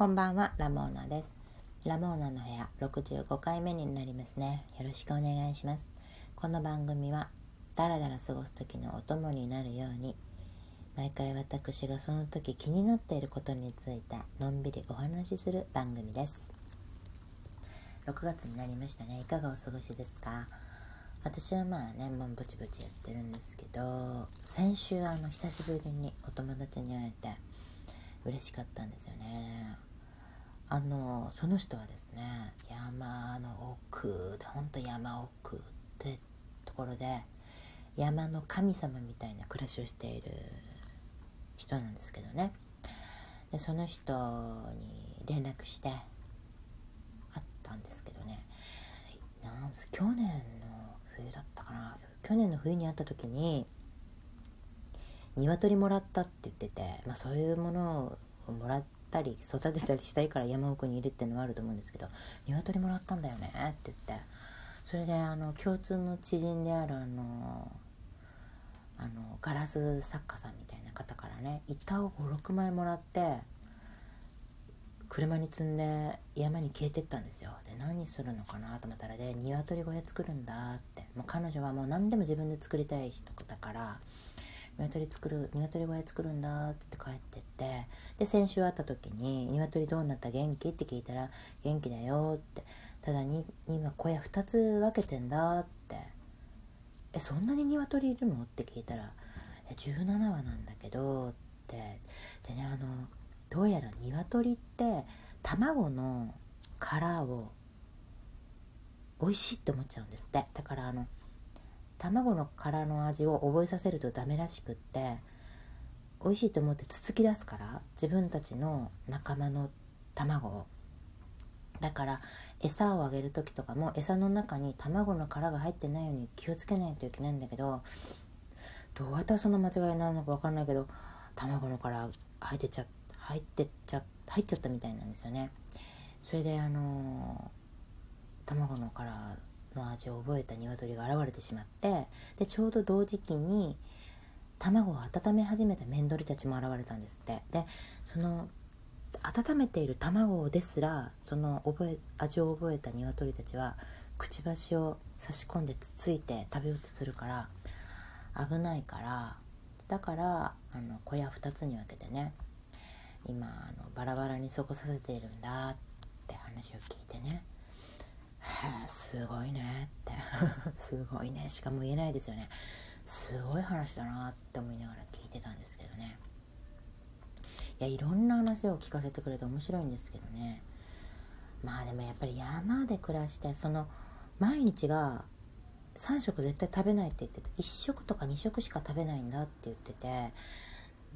こんばんは、ラモーナです。ラモーナの部屋65回目になりますね。よろしくお願いします。この番組は、だらだら過ごす時のお供になるように、毎回私がその時気になっていることについて、のんびりお話しする番組です。6月になりましたね。いかがお過ごしですか？私はまあねもうぼちぼちやってるんですけど先週あの久しぶりにお友達に会えて嬉しかったんですよねあのその人はですね山の奥ほんと山奥ってところで山の神様みたいな暮らしをしている人なんですけどね。でその人に連絡して会ったんですけどね。なん去年の冬だったかな。去年の冬に会った時に鶏もらったって言ってて、まあ、そういうものをもらってたり育てたりしたいから山奥にいるっていうのはあると思うんですけど「鶏もらったんだよね」って言って。それであの共通の知人であるあのあのガラス作家さんみたいな方からね板を56枚もらって車に積んで山に消えてったんですよ。で何するのかなと思ったらで鶏小屋作るんだって。もう彼女はもう何でも自分で作りたい人だから鶏作る鶏小屋作るんだって帰ってってで先週会った時に「鶏どうなった？元気?」って聞いたら「元気だよ」って「ただに今小屋2つ分けてんだ」って「えそんなに鶏いるの?」って聞いたら「え17羽なんだけど」って。でねあのどうやら鶏って卵の殻を美味しいって思っちゃうんですって。だからあの卵の殻の味を覚えさせるとダメらしくって美味しいと思ってつつき出すから自分たちの仲間の卵を。だから餌をあげる時とかも餌の中に卵の殻が入ってないように気をつけないといけないんだけどどうやったらそんな間違いになるのか分かんないけど卵の殻入ってちゃ入ってちゃ入っちゃったみたいなんですよね。それであの卵の殻の味を覚えた鶏が現れてしまってでちょうど同時期に卵を温め始めたメンドリたちも現れたんですって。でその温めている卵ですらその覚え味を覚えた鶏たちはくちばしを差し込んでつついて食べようとするから危ないからだからあの小屋2つに分けてね今あのバラバラに過ごさせているんだって話を聞いてね。すごいねって。すごいね。しかも言えないですよね。すごい話だなって思いながら聞いてたんですけどね。いやいろんな話を聞かせてくれて面白いんですけどね。まあでもやっぱり山で暮らしてその毎日が3食絶対食べないって言ってて1食とか2食しか食べないんだって言ってて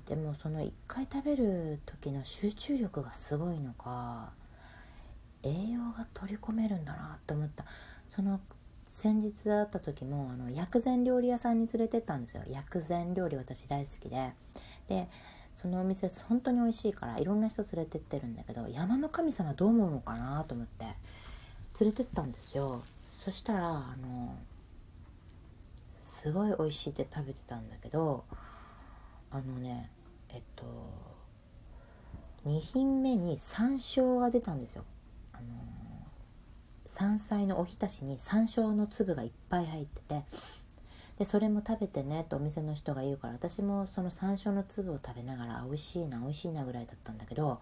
でもその1回食べる時の集中力がすごいのか栄養が取り込めるんだなって思った。その先日会った時もあの薬膳料理屋さんに連れてったんですよ。薬膳料理私大好きで。でそのお店本当に美味しいからいろんな人連れてってるんだけど山の神様どう思うのかなと思って連れてったんですよ。そしたらあのすごい美味しいって食べてたんだけどあのねえっと2品目に山椒が出たんですよ。山菜のおひたしに山椒の粒がいっぱい入っててでそれも食べてねとお店の人が言うから私もその山椒の粒を食べながら美味しいな美味しいなぐらいだったんだけど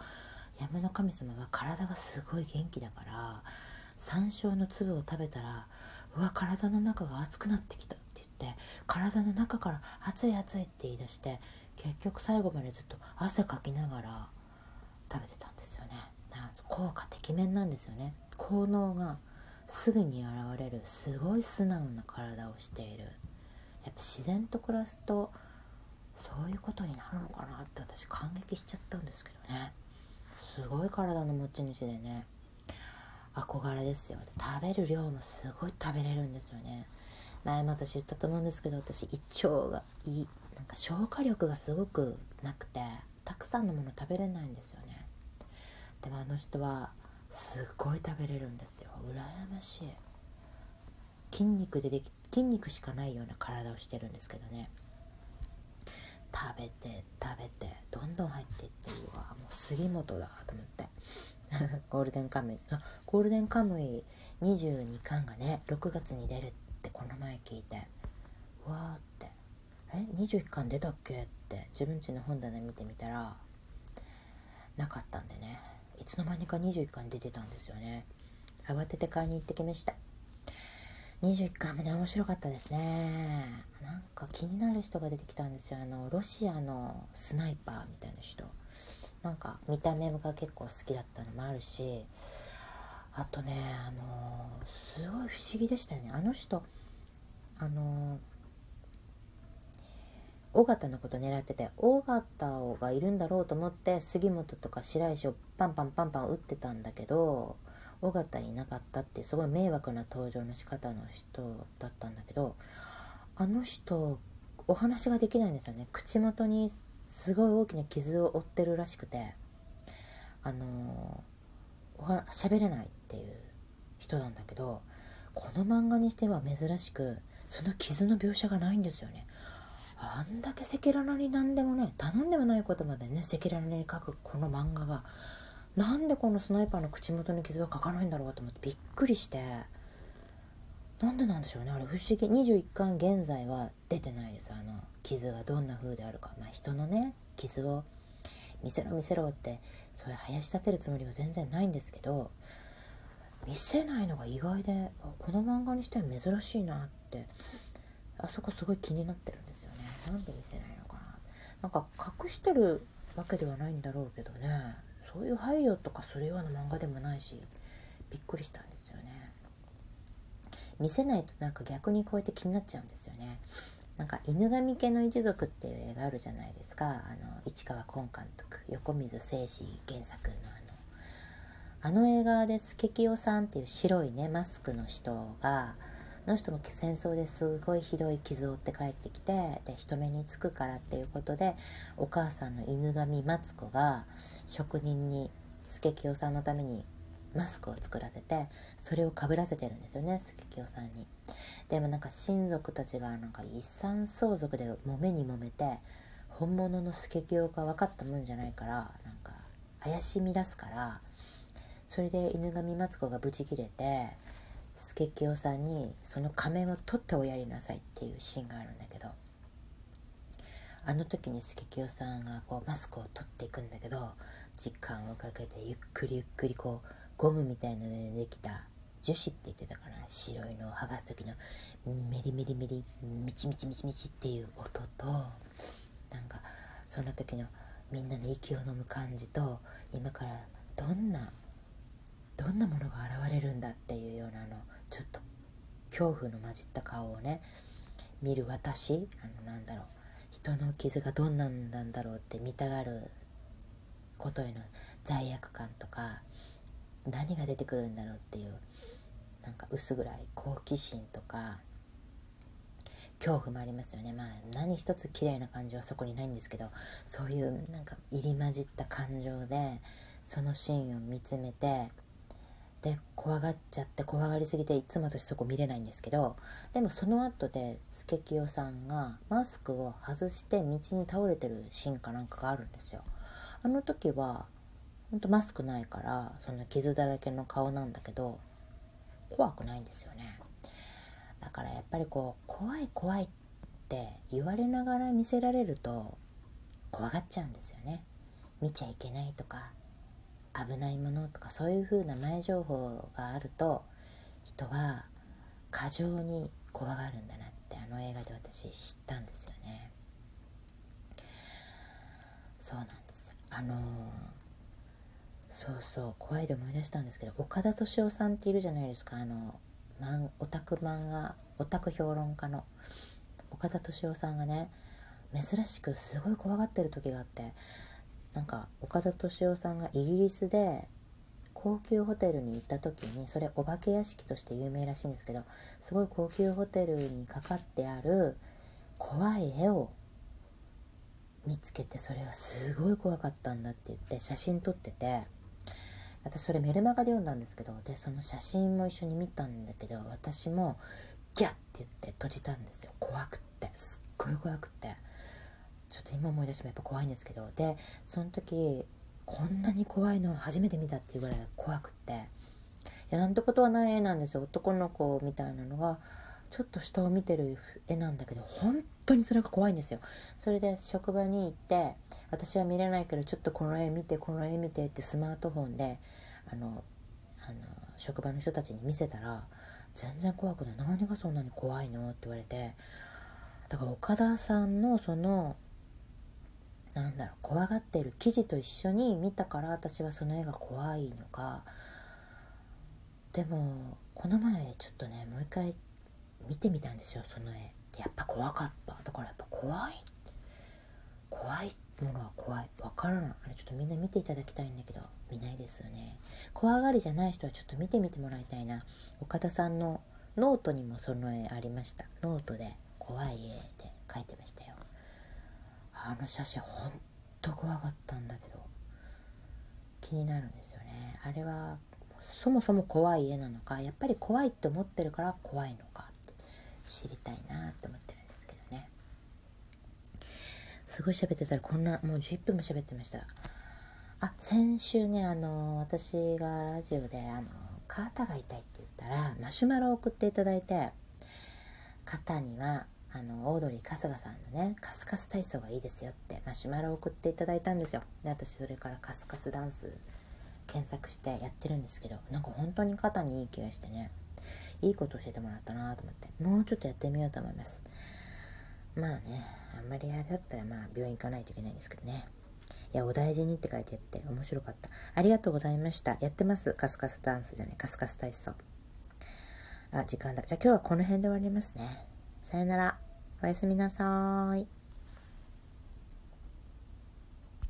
山の神様は体がすごい元気だから山椒の粒を食べたらうわ体の中が熱くなってきたって言って体の中から熱い熱いって言い出して結局最後までずっと汗かきながら食べてたんですよね。効果てきめんなんですよね。効能がすぐに現れるすごい素直な体をしているやっぱ自然と暮らすとそういうことになるのかなって私感激しちゃったんですけどね。すごい体の持ち主でね。憧れですよ食べる量もすごい食べれるんですよね。前も私言ったと思うんですけど私胃腸がいいなんか消化力がすごくなくてたくさんのもの食べれないんですよね。でもあの人はすごい食べれるんですよ。羨ましい。筋肉ででき筋肉しかないような体をしてるんですけどね。食べて食べてどんどん入っていってうわもう杉本だと思って。ゴールデンカムイ。あゴールデンカムイ22巻がね6月に出るってこの前聞いて。わーって。え21巻出たっけって自分ちの本棚見てみたらなかったんでね。いつの間にか21巻出てたんですよね。慌てて買いに行ってきました。21巻目ね面白かったですね。なんか気になる人が出てきたんですよ。あのロシアのスナイパーみたいな人。なんか見た目が結構好きだったのもあるし。あとねあのすごい不思議でしたよね。あの人あの尾形のこと狙ってて尾形がいるんだろうと思って杉本とか白石をパンパンパンパン打ってたんだけど尾形いなかったっていうすごい迷惑な登場の仕方の人だったんだけどあの人お話ができないんですよね。口元にすごい大きな傷を負ってるらしくてあのおは喋れないっていう人なんだけどこの漫画にしては珍しくその傷の描写がないんですよね。あんだけ赤裸々に何でもね頼んでもないことまでね赤裸々に書くこの漫画がなんでこのスナイパーの口元に傷は書かないんだろうと思ってびっくりしてなんでなんでしょうねあれ不思議。21巻現在は出てないです。あの傷がどんな風であるか。まあ人のね傷を見せろ見せろってそれ林立てるつもりは全然ないんですけど見せないのが意外でこの漫画にしては珍しいなってあそこすごい気になってるんですよね。なんで見せないのかな。なんか隠してるわけではないんだろうけどね。そういう配慮とかするような漫画でもないしびっくりしたんですよね。見せないとなんか逆にこうやって気になっちゃうんですよね。なんか犬神家の一族っていう映画あるじゃないですか。あの市川崑監督横溝正史原作のあのあの映画でスケキヨさんっていう白いねマスクの人がの人も戦争ですごいひどい傷を負って帰ってきてで人目につくからっていうことでお母さんの犬神マツコが職人に助清さんのためにマスクを作らせてそれをかぶらせてるんですよね助清さんに。でもなんか親族たちがなんか遺産相続で揉めに揉めて本物の助清が分かったもんじゃないからなんか怪しみ出すからそれで犬神マツコがブチ切れて助清さんにその仮面を取っておやりなさいっていうシーンがあるんだけどあの時に助清さんがこうマスクを取っていくんだけど時間をかけてゆっくりゆっくりこうゴムみたいのでできた樹脂って言ってたから白いのを剥がす時のメリメリメリミチミチミチミチっていう音となんかその時のみんなの息を飲む感じと今からどんなどんなものが現れるんだっていうようなあのちょっと恐怖の混じった顔をね見る私あのなんだろう人の傷がどんなんなんだろうって見たがることへの罪悪感とか何が出てくるんだろうっていうなんか薄暗い好奇心とか恐怖もありますよね。まあ何一つ綺麗な感情はそこにないんですけどそういうなんか入り混じった感情でそのシーンを見つめてで怖がっちゃって怖がりすぎていつも私そこ見れないんですけどでもその後で助清さんがマスクを外して道に倒れてるシーンかなんかがあるんですよ。あの時はほんとマスクないからその傷だらけの顔なんだけど怖くないんですよね。だからやっぱりこう怖い怖いって言われながら見せられると怖がっちゃうんですよね。見ちゃいけないとか危ないものとかそういう風な前情報があると人は過剰に怖がるんだなってあの映画で私知ったんですよね。そうなんですよ。あのー、そうそう怖いで思い出したんですけど岡田敏夫さんっているじゃないですか。あのオタク漫画オタク評論家の。岡田敏夫さんがね珍しくすごい怖がってる時があってなんか岡田敏夫さんがイギリスで高級ホテルに行った時にそれお化け屋敷として有名らしいんですけどすごい高級ホテルにかかってある怖い絵を見つけてそれはすごい怖かったんだって言って写真撮ってて私それメルマガで読んだんですけどでその写真も一緒に見たんだけど私もギャッって言って閉じたんですよ。怖くってすっごい怖くって。ちょっと今思い出してもやっぱ怖いんですけどでその時こんなに怖いの初めて見たっていうぐらい怖くって。いやなんてことはない絵なんですよ。男の子みたいなのがちょっと下を見てる絵なんだけど本当にそれが怖いんですよ。それで職場に行って私は見れないけどちょっとこの絵見てこの絵見てってスマートフォンであのあの職場の人たちに見せたら全然怖くない。何がそんなに怖いの？って言われて。だから岡田さんのそのなんだろう怖がってる記事と一緒に見たから私はその絵が怖いのか。でもこの前ちょっとねもう一回見てみたんですよその絵。やっぱ怖かった。だからやっぱ怖い。怖いものは怖い。わからない。あれちょっとみんな見ていただきたいんだけど見ないですよね。怖がりじゃない人はちょっと見てみてもらいたいな。岡田さんのノートにもその絵ありました。ノートで怖い絵で描いてましたよ。あの写真ほんと怖かったんだけど気になるんですよね。あれはそもそも怖い絵なのかやっぱり怖いって思ってるから怖いのかって知りたいなって思ってるんですけどね。すごい喋ってたらこんなもう11分も喋ってました。あ先週ねあの私がラジオであの肩が痛いって言ったらマシュマロを送っていただいて肩にはあのオードリー春日さんのねカスカス体操がいいですよってマシュマロを送っていただいたんですよ。で私それからカスカスダンス検索してやってるんですけどなんか本当に肩にいい気がしてねいいこと教えてもらったなと思ってもうちょっとやってみようと思います。まあねあんまりあれだったらまあ病院行かないといけないんですけどね。いやお大事にって書いてあって面白かった。ありがとうございました。やってます。カスカスダンスじゃないカスカス体操。あ時間だ。じゃあ今日はこの辺で終わりますね。さよなら。おやすみなさい。